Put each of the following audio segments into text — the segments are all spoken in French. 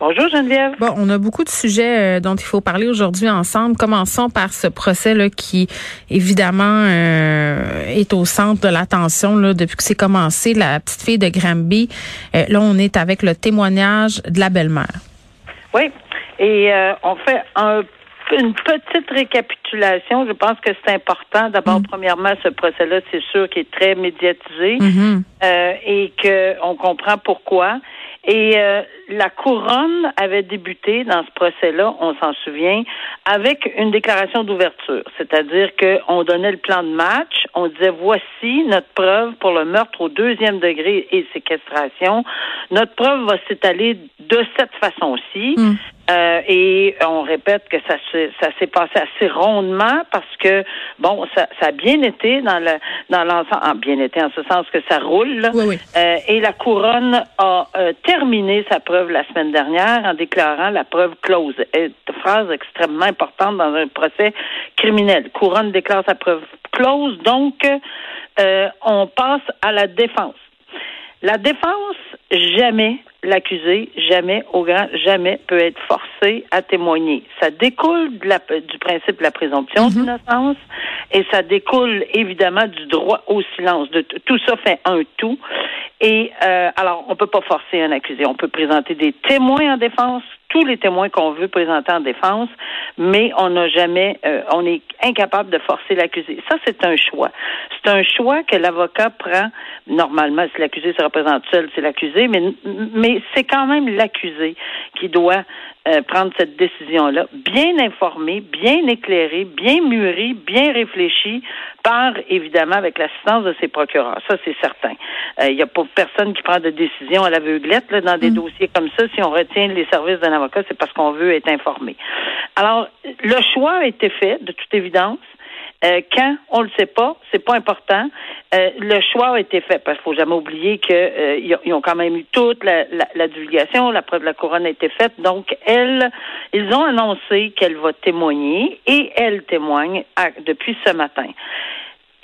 Bonjour, Geneviève. Bon, on a beaucoup de sujets euh, dont il faut parler aujourd'hui ensemble. Commençons par ce procès-là qui, évidemment, euh, est au centre de l'attention là, depuis que c'est commencé. La petite fille de Granby. Euh, là, on est avec le témoignage de la belle-mère. Oui. Et euh, on fait un une petite récapitulation. Je pense que c'est important. D'abord, premièrement, ce procès-là, c'est sûr qu'il est très médiatisé Mhm. euh, et qu'on comprend pourquoi. Et euh, la couronne avait débuté dans ce procès-là, on s'en souvient, avec une déclaration d'ouverture, c'est-à-dire qu'on donnait le plan de match, on disait voici notre preuve pour le meurtre au deuxième degré et séquestration. Notre preuve va s'étaler de cette façon-ci. Mm. Euh, et on répète que ça s'est ça s'est passé assez rondement parce que bon ça, ça a bien été dans le dans l'ensemble ah, bien été en ce sens que ça roule. Oui, oui. Euh, et la couronne a euh, terminé sa preuve la semaine dernière en déclarant la preuve close. Et, phrase extrêmement importante dans un procès criminel. Couronne déclare sa preuve close, donc euh, on passe à la défense. La défense, jamais l'accusé, jamais au grand, jamais peut être forcé à témoigner. Ça découle de la- du principe de la présomption d'innocence et ça découle évidemment du droit au silence. De, tout ça fait un tout. Et euh, alors, on peut pas forcer un accusé. On peut présenter des témoins en défense, tous les témoins qu'on veut présenter en défense, mais on n'a jamais, euh, on est incapable de forcer l'accusé. Ça, c'est un choix. C'est un choix que l'avocat prend. Normalement, si l'accusé se représente seul, c'est l'accusé, mais, mais c'est quand même l'accusé qui doit euh, prendre cette décision-là, bien informé, bien éclairé, bien mûri, bien réfléchi, par évidemment avec l'assistance de ses procureurs. Ça, c'est certain. Il n'y a pas personne qui prend de décision à l'aveuglette là, dans des dossiers comme ça. Si on retient les services d'un avocat, c'est parce qu'on veut être informé. Alors, le choix a été fait, de toute évidence. Euh, quand on le sait pas, c'est pas important. Euh, le choix a été fait parce qu'il faut jamais oublier que euh, ont- quand même eu toute la, la, la divulgation, la preuve de la couronne a été faite. Donc elle, ils ont annoncé qu'elle va témoigner et elle témoigne depuis ce matin.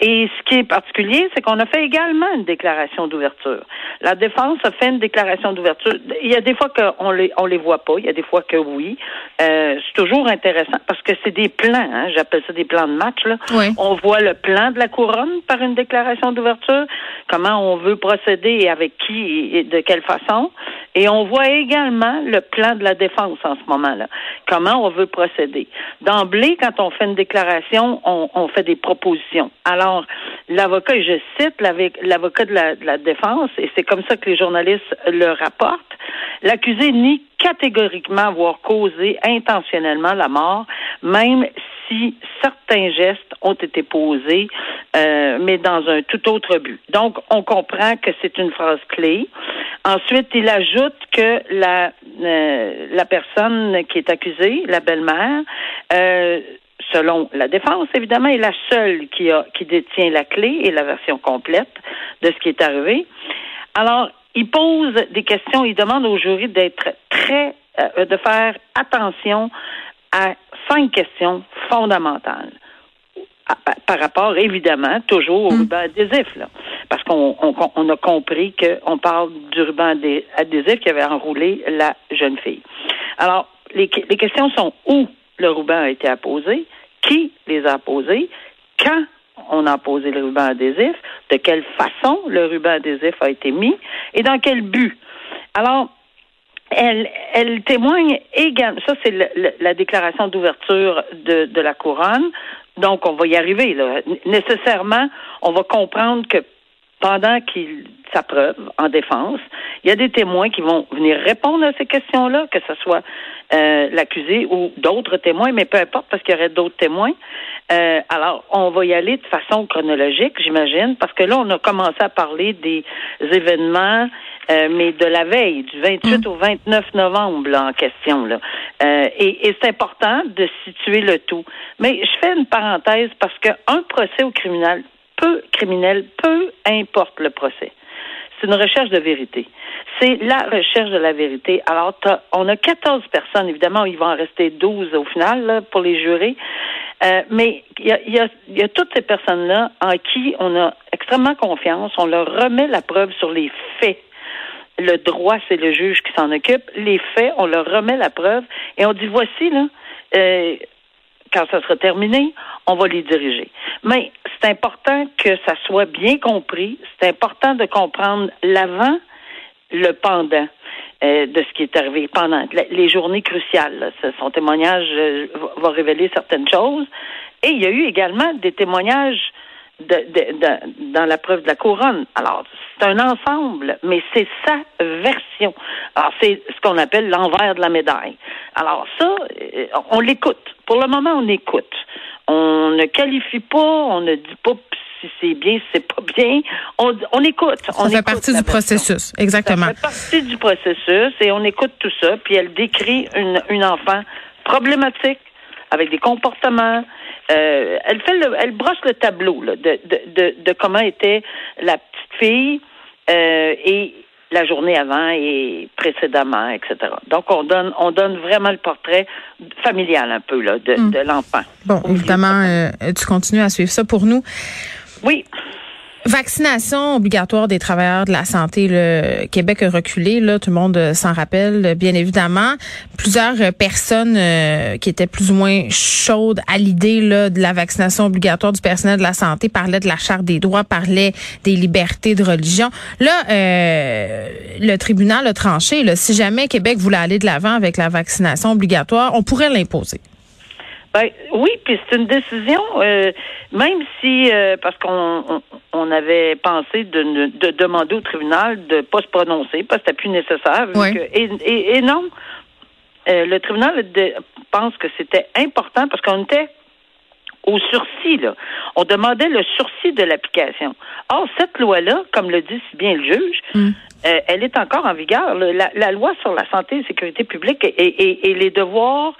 Et ce qui est particulier, c'est qu'on a fait également une déclaration d'ouverture. La défense a fait une déclaration d'ouverture. Il y a des fois qu'on les on les voit pas, il y a des fois que oui. Euh, c'est toujours intéressant parce que c'est des plans. Hein, J'appelle ça des plans de match. Là. Oui. On voit le plan de la couronne par une déclaration d'ouverture, comment on veut procéder et avec qui et de quelle façon. Et on voit également le plan de la défense en ce moment-là, comment on veut procéder. D'emblée, quand on fait une déclaration, on, fait des propositions. Alors, l'avocat, je cite l'avocat de la, de la défense, et c'est comme ça que les journalistes le rapportent, l'accusé nie catégoriquement avoir causé intentionnellement la mort, même si certains gestes ont été posés, euh, mais dans un tout autre but. Donc, on comprend que c'est une phrase clé. Ensuite, il ajoute que la, euh, la personne qui est accusée, la belle-mère, euh, selon la défense, évidemment, est la seule qui, a, qui détient la clé et la version complète de ce qui est arrivé. Alors, il pose des questions, il demande au jury d'être très, euh, de faire attention à cinq questions fondamentales. Par rapport, évidemment, toujours au ruban adhésif, là. Parce qu'on on, on a compris qu'on parle du ruban adhé- adhésif qui avait enroulé la jeune fille. Alors, les, les questions sont où le ruban a été apposé, qui les a posés, quand on a posé le ruban adhésif, de quelle façon le ruban adhésif a été mis et dans quel but. Alors, elle, témoigne également. Ça, c'est la déclaration d'ouverture de, la couronne. Donc, on va y arriver. Nécessairement, on va comprendre que pendant qu'il sa preuve en défense, il y a des témoins qui vont venir répondre à ces questions-là, que ce soit euh, l'accusé ou d'autres témoins, mais peu importe, parce qu'il y aurait d'autres témoins. Euh, alors, on va y aller de façon chronologique, j'imagine, parce que là, on a commencé à parler des événements, euh, mais de la veille, du 28 au 29 novembre là, en question. Là. Euh, et et c'est important de situer le tout. Mais je fais une parenthèse parce qu'un procès au criminel, peu criminel, peu importe le procès. C'est une recherche de vérité. C'est la recherche de la vérité. Alors, on a 14 personnes, évidemment, il va en rester 12 au final pour les jurés. Euh, mais il y a, toutes ces personnes-là en qui on a extrêmement confiance. On leur remet la preuve sur les faits. Le droit, c'est le juge qui s'en occupe. Les faits, on leur remet la preuve et on dit voici là. Euh, quand ça sera terminé, on va les diriger. Mais c'est important que ça soit bien compris. C'est important de comprendre l'avant, le pendant euh, de ce qui est arrivé pendant les journées cruciales. Son témoignage euh, va révéler certaines choses. Et il y a eu également des témoignages de, dans la preuve de la couronne. Alors, c'est un ensemble, mais c'est sa version. Alors, c'est ce qu'on appelle l'envers de la médaille. Alors, ça, euh, on l'écoute. Pour le moment, on écoute. On ne qualifie pas, on ne dit pas si c'est bien, si c'est pas bien. On, on écoute. Ça fait partie du processus, exactement. Ça fait partie du processus et on écoute tout ça. Puis elle décrit une, une enfant problématique avec des comportements. Euh, elle fait le, elle brosse le tableau là, de, de, de, de, comment était la petite fille euh, et la journée avant et précédemment, etc. Donc, on donne, on donne vraiment le portrait familial un peu là, de, mm. de l'enfant. Bon, évidemment, euh, tu continues à suivre ça pour nous. Oui. Vaccination obligatoire des travailleurs de la santé. Le Québec a reculé, là, tout le monde euh, s'en rappelle, bien évidemment. Plusieurs euh, personnes euh, qui étaient plus ou moins chaudes à l'idée là, de la vaccination obligatoire du personnel de la santé parlaient de la charte des droits, parlaient des libertés de religion. Là, le tribunal a tranché. Là, si jamais Québec voulait aller de l'avant avec la vaccination obligatoire, on pourrait l'imposer. Ben, oui, puis c'est une décision, euh, même si, euh, parce qu'on on, avait pensé de, de, demander au tribunal de pas se prononcer, parce que c'était plus nécessaire. et, et, non, euh, le tribunal pense que c'était important parce qu'on était au sursis, là. On demandait le sursis de l'application. Or, cette loi-là, comme le dit si bien le juge, mm. elle est encore en vigueur. La, la, loi sur la santé et sécurité publique et, et, et les devoirs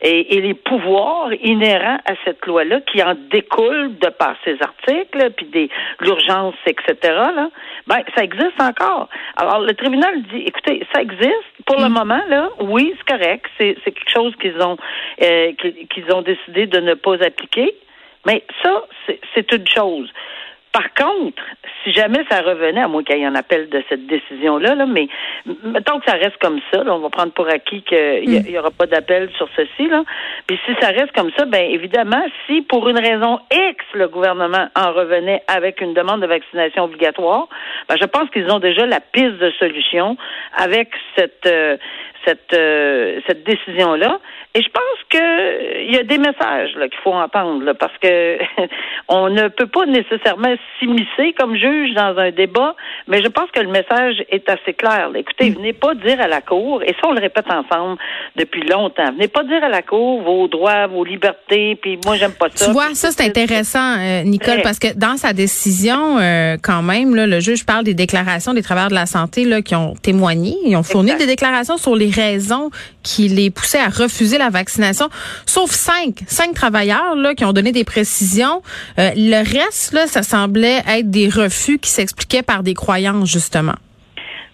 et, les pouvoirs inhérents à cette loi-là qui en découlent de par ces articles, puis des l'urgence, etc. Là, ben ça existe encore. Alors le tribunal dit, écoutez, ça existe pour le mm. moment là. Oui, c'est correct. C'est c'est quelque chose qu'ils ont euh, qu'ils ont décidé de ne pas appliquer. Mais ça, c'est une chose. Par contre, si jamais ça revenait, à moins qu'il y ait un appel de cette décision-là, là, mais mettons que ça reste comme ça, on va prendre pour acquis qu'il n'y mm. aura pas d'appel sur ceci, là. Puis si ça reste comme ça, ben évidemment, si pour une raison X, le gouvernement en revenait avec une demande de vaccination obligatoire, ben, je pense qu'ils ont déjà la piste de solution avec cette euh, cette euh, cette décision là et je pense que il y a des messages qu'il faut entendre parce que on ne peut pas nécessairement s'immiscer comme juge dans un débat mais je pense que le message est assez clair. Écoutez venez pas dire à la cour et ça on le répète ensemble depuis longtemps venez pas dire à la cour vos droits vos libertés puis moi j'aime pas ça. Tu vois ça c'est intéressant euh, Nicole parce que dans sa décision euh, quand même là, le juge parle des déclarations des travailleurs de la santé là qui ont témoigné ils ont fourni des déclarations sur les raisons qui les poussaient à refuser la vaccination, sauf cinq, cinq travailleurs là, qui ont donné des précisions. Euh, le reste, là, ça être des refus qui s'expliquaient par des croyances, justement.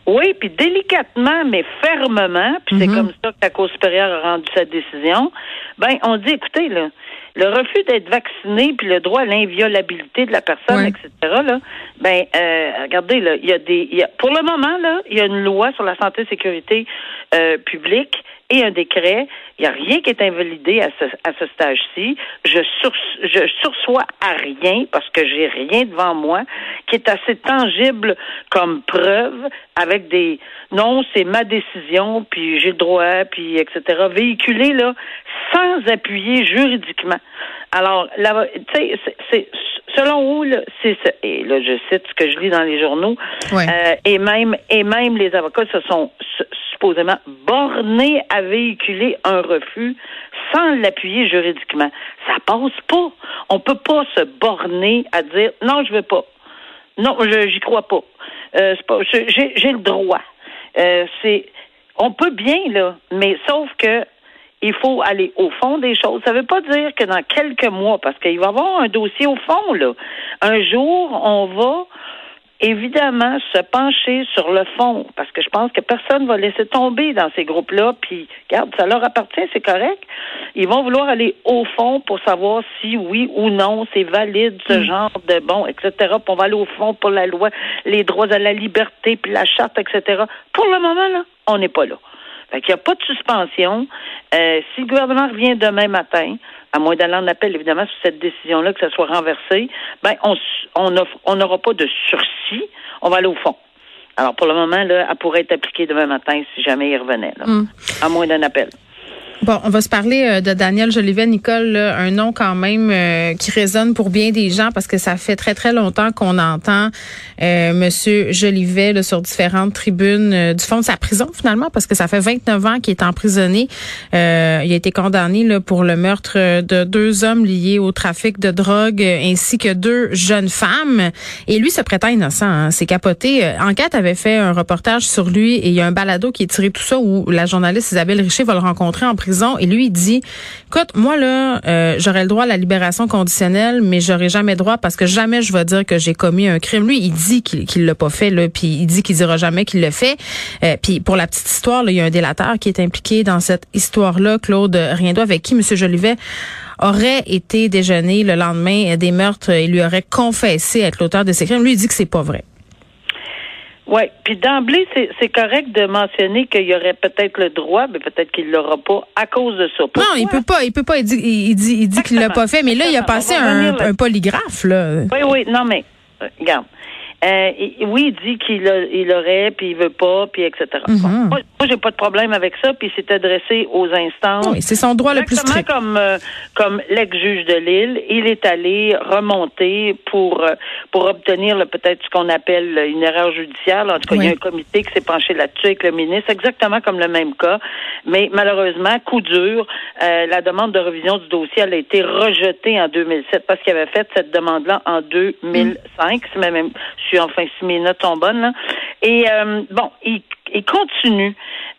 Oui, puis délicatement, mais fermement, puis c'est mhm. comme ça que la Cour supérieure a rendu sa décision, ben on dit, écoutez, là, le refus d'être vacciné puis le droit à l'inviolabilité de la personne, etc. Là, ben euh, regardez là, il y a des, y a, pour le moment là, il y a une loi sur la santé et sécurité euh, publique et un décret. Il n'y a rien qui est invalidé à ce, à ce stage-ci. Je, sur, je sursois à rien parce que j'ai rien devant moi qui est assez tangible comme preuve avec des non, c'est ma décision, puis j'ai le droit, puis etc. Véhiculé là sans appuyer juridiquement. Alors, tu sais, c'est selon où, c'est et là je cite ce que je lis dans les journaux, euh, et même et même les avocats se sont supposément bornés à véhiculer un refus sans l'appuyer juridiquement. Ça passe pas. On peut pas se borner à dire non, je veux pas. Non, je j'y crois pas. Euh, pas j'ai, j'ai le droit. Euh, c'est on peut bien là, mais sauf que il faut aller au fond des choses. Ça ne veut pas dire que dans quelques mois, parce qu'il va y avoir un dossier au fond, là. Un jour, on va évidemment se pencher sur le fond, parce que je pense que personne va laisser tomber dans ces groupes-là, puis regarde, ça leur appartient, c'est correct. Ils vont vouloir aller au fond pour savoir si oui ou non c'est valide ce mm. genre de bon, etc. Puis on va aller au fond pour la loi, les droits à la liberté, puis la charte, etc. Pour le moment, là, on n'est pas là. Fait qu'il n'y a pas de suspension. Euh, si le gouvernement revient demain matin, à moins d'aller en appel, évidemment, sur cette décision-là, que ça soit renversé, ben, on n'aura pas de sursis. On va aller au fond. Alors, pour le moment, là, elle pourrait être appliquée demain matin si jamais il revenait, là, hmm. à moins d'un appel. Bon, on va se parler euh, de Daniel Jolivet, Nicole, un nom quand même euh, qui résonne pour bien des gens parce que ça fait très très longtemps qu'on entend euh, Monsieur Jolivet sur différentes tribunes euh, du fond de sa prison finalement parce que ça fait 29 ans qu'il est emprisonné. il a été condamné là, pour le meurtre de deux hommes liés au trafic de drogue ainsi que deux jeunes femmes. Et lui se prétend innocent. Hein, C'est capoté. Enquête avait fait un reportage sur lui et il y a un balado qui est tiré tout ça où la journaliste Isabelle Richer va le rencontrer en prison et lui, il dit, écoute, moi là, euh, j'aurais le droit à la libération conditionnelle, mais j'aurais jamais droit parce que jamais je vais dire que j'ai commis un crime. Lui, il dit qu'il qu'il l'a pas fait, là, puis il dit qu'il dira jamais qu'il le fait. Euh, puis pour la petite histoire, il y a un délateur qui est impliqué dans cette histoire-là, Claude Riendois, avec qui M. Jolivet aurait été déjeuné le lendemain des meurtres et lui aurait confessé être l'auteur de ces crimes. Lui, il dit que c'est pas vrai. Oui, puis d'emblée, c'est correct de mentionner qu'il y aurait peut-être le droit, mais peut-être qu'il l'aura pas à cause de ça. Non, il peut pas, il peut pas. Il dit, il dit, il dit qu'il l'a pas fait, mais là, il a passé un, un, polygraphe là. Oui, oui, non mais euh, regarde. Euh, oui, il dit qu'il il aurait, puis il veut pas, puis etc. Mm-hmm. moi, moi j'ai pas de problème avec ça, puis c'est adressé aux instances. Oui, c'est son droit le plus strict. comme euh, comme l'ex-juge de Lille, il est allé remonter pour euh, pour obtenir peut-être ce qu'on appelle une erreur judiciaire. En tout cas, il y a un comité qui s'est penché là-dessus avec le ministre, exactement comme le même cas. Mais malheureusement, coup dur, la demande de révision du dossier elle a été rejetée en 2007 parce qu'il avait fait cette demande-là en 2005. C'est même enfin si mes notes sont bonnes. Là. Et euh, bon, il, continue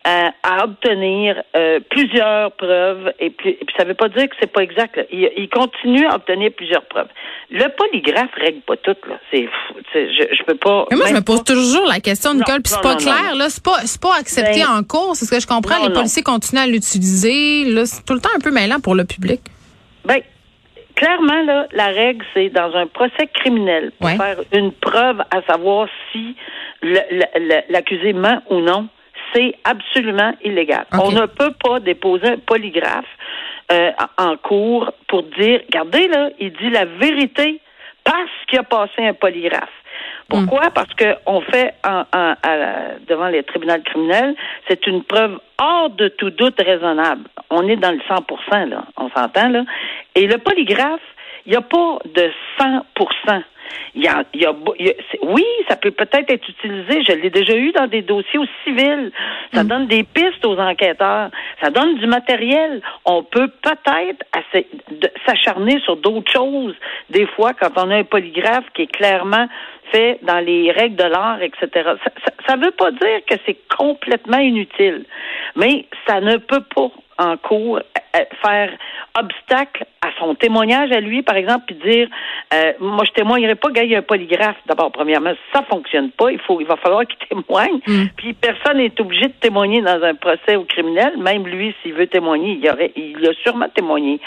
euh, à obtenir euh, plusieurs preuves et puis, ça ne veut pas dire que c'est pas exact. Il, continue à obtenir plusieurs preuves. Le polygraphe règle pas tout là. C'est je, je peux pas. Mais moi je me pose toujours la question Nicole, puis c'est pas clair là, c'est pas c'est pas accepté ben, en cours, c'est ce que je comprends. les policiers continuent à l'utiliser. Là, c'est tout le temps un peu mêlant pour le public. Ben clairement, là, la règle, c'est dans un procès criminel, pour faire une preuve à savoir si l'accusé ment ou non, c'est absolument illégal. On ne peut pas déposer un polygraphe euh, en cours pour dire, regardez là, il dit la vérité parce qu'il a passé un polygraphe. Pourquoi? Parce qu'on fait en, devant les tribunaux criminels, c'est une preuve hors de tout doute raisonnable. On est dans le 100 là, on s'entend, là. Et le polygraphe, il n'y a pas de 100 il y a, il y a, oui, ça peut peut-être être utilisé. Je l'ai déjà eu dans des dossiers au civil. Ça hmm. donne des pistes aux enquêteurs. Ça donne du matériel. On peut peut-être s'acharner sur d'autres choses. Des fois, quand on a un polygraphe qui est clairement fait dans les règles de l'art, etc. Ça ne veut pas dire que c'est complètement inutile, mais ça ne peut pas en cours euh, faire obstacle à son témoignage à lui, par exemple, puis dire euh, moi je témoignerai pas, gars, il y a un polygraphe. D'abord, premièrement, ça fonctionne pas. Il faut, il va falloir qu'il témoigne. Mm. Puis personne n'est obligé de témoigner dans un procès au criminel. Même lui, s'il veut témoigner, il y aurait, il a sûrement témoigné.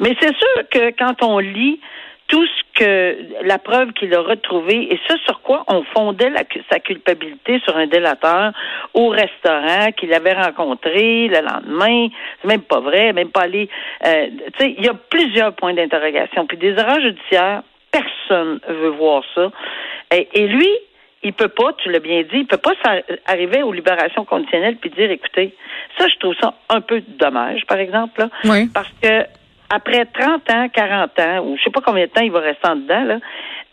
Mais c'est sûr que quand on lit tout ce que la preuve qu'il a retrouvée et ce sur quoi on fondait sa culpabilité sur un délateur au restaurant qu'il avait rencontré le lendemain, c'est même pas vrai, même pas aller. Euh, tu sais, il y a plusieurs points d'interrogation. Puis des erreurs judiciaires, personne veut voir ça. Et, et lui, il peut pas, tu l'as bien dit, il peut pas arriver aux libérations conditionnelles puis dire, écoutez, ça, je trouve ça un peu dommage, par exemple, là, oui. parce que après 30 ans, 40 ans, ou je sais pas combien de temps il va rester en dedans, là,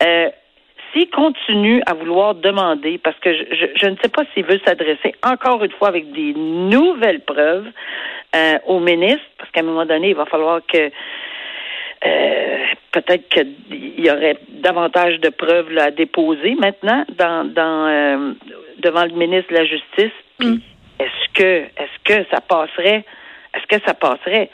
euh, s'il continue à vouloir demander, parce que je, ne sais pas s'il veut s'adresser encore une fois avec des nouvelles preuves euh, au ministre, parce qu'à un moment donné, il va falloir que euh, peut-être qu'il y aurait davantage de preuves à déposer maintenant dans, dans devant le ministre de la Justice. Puis mm. est-ce que est-ce que ça passerait? Est-ce que ça passerait?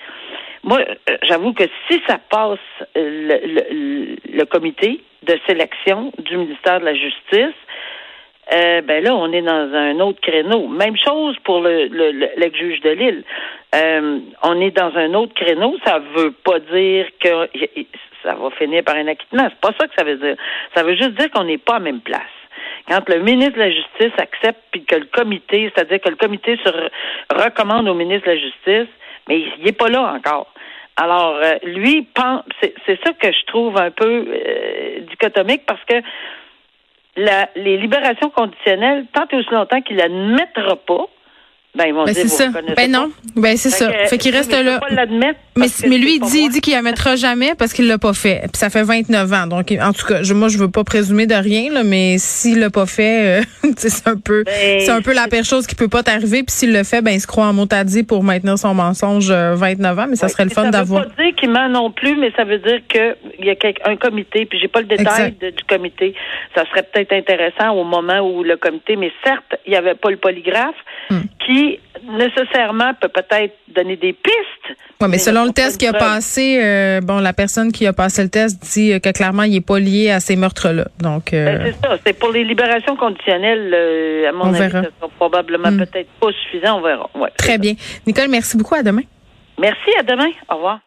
Moi, euh, j'avoue que si ça passe le, le, comité de sélection du ministère de la Justice, euh, ben là, on est dans un autre créneau. Même chose pour le, le, l'ex-juge de Lille. Euh, on est dans un autre créneau. Ça veut pas dire que ça va finir par un acquittement. C'est pas ça que ça veut dire. Ça veut juste dire qu'on n'est pas à même place. Quand le ministre de la Justice accepte puis que le comité, c'est-à-dire que le comité se recommande au ministre de la Justice, mais il n'est pas là encore. Alors, euh, lui, pense, c'est, c'est ça que je trouve un peu euh, dichotomique parce que la, les libérations conditionnelles, tant et aussi longtemps qu'il n'admettra pas, ben, ils vont ben, dire, ça. Ben non. Ben c'est ça. fait qu'il reste là. Mais, mais lui, il dit, dit qu'il la mettra jamais parce qu'il l'a pas fait. Puis ça fait 29 ans. Donc, en tout cas, je, moi, je veux pas présumer de rien, là, mais s'il l'a pas fait, euh, c'est un peu, ben, c'est un peu la pire chose qui peut pas t'arriver. Puis s'il le fait, ben, il se croit en mot à dit pour maintenir son mensonge 29 euh, ans. Mais ça serait le fun d'avoir. Ça veut pas dire qu'il ment non plus, mais ça veut dire que il y a un comité. Puis j'ai pas le détail du comité. Ça serait peut-être intéressant au moment où le comité, mais certes, il y avait pas le polygraphe hmm. qui nécessairement peut peut-être donner des pistes. Oui, mais, selon le test qui a passé, euh, bon, la personne qui a passé le test dit que clairement, il n'est pas lié à ces meurtres-là. Donc, euh, ben, c'est ça. C'est pour les libérations conditionnelles, euh, à mon avis, ça sera probablement hmm. peut-être pas suffisant. On verra. Très bien. Nicole, merci beaucoup. À demain. Merci. À demain. Au revoir.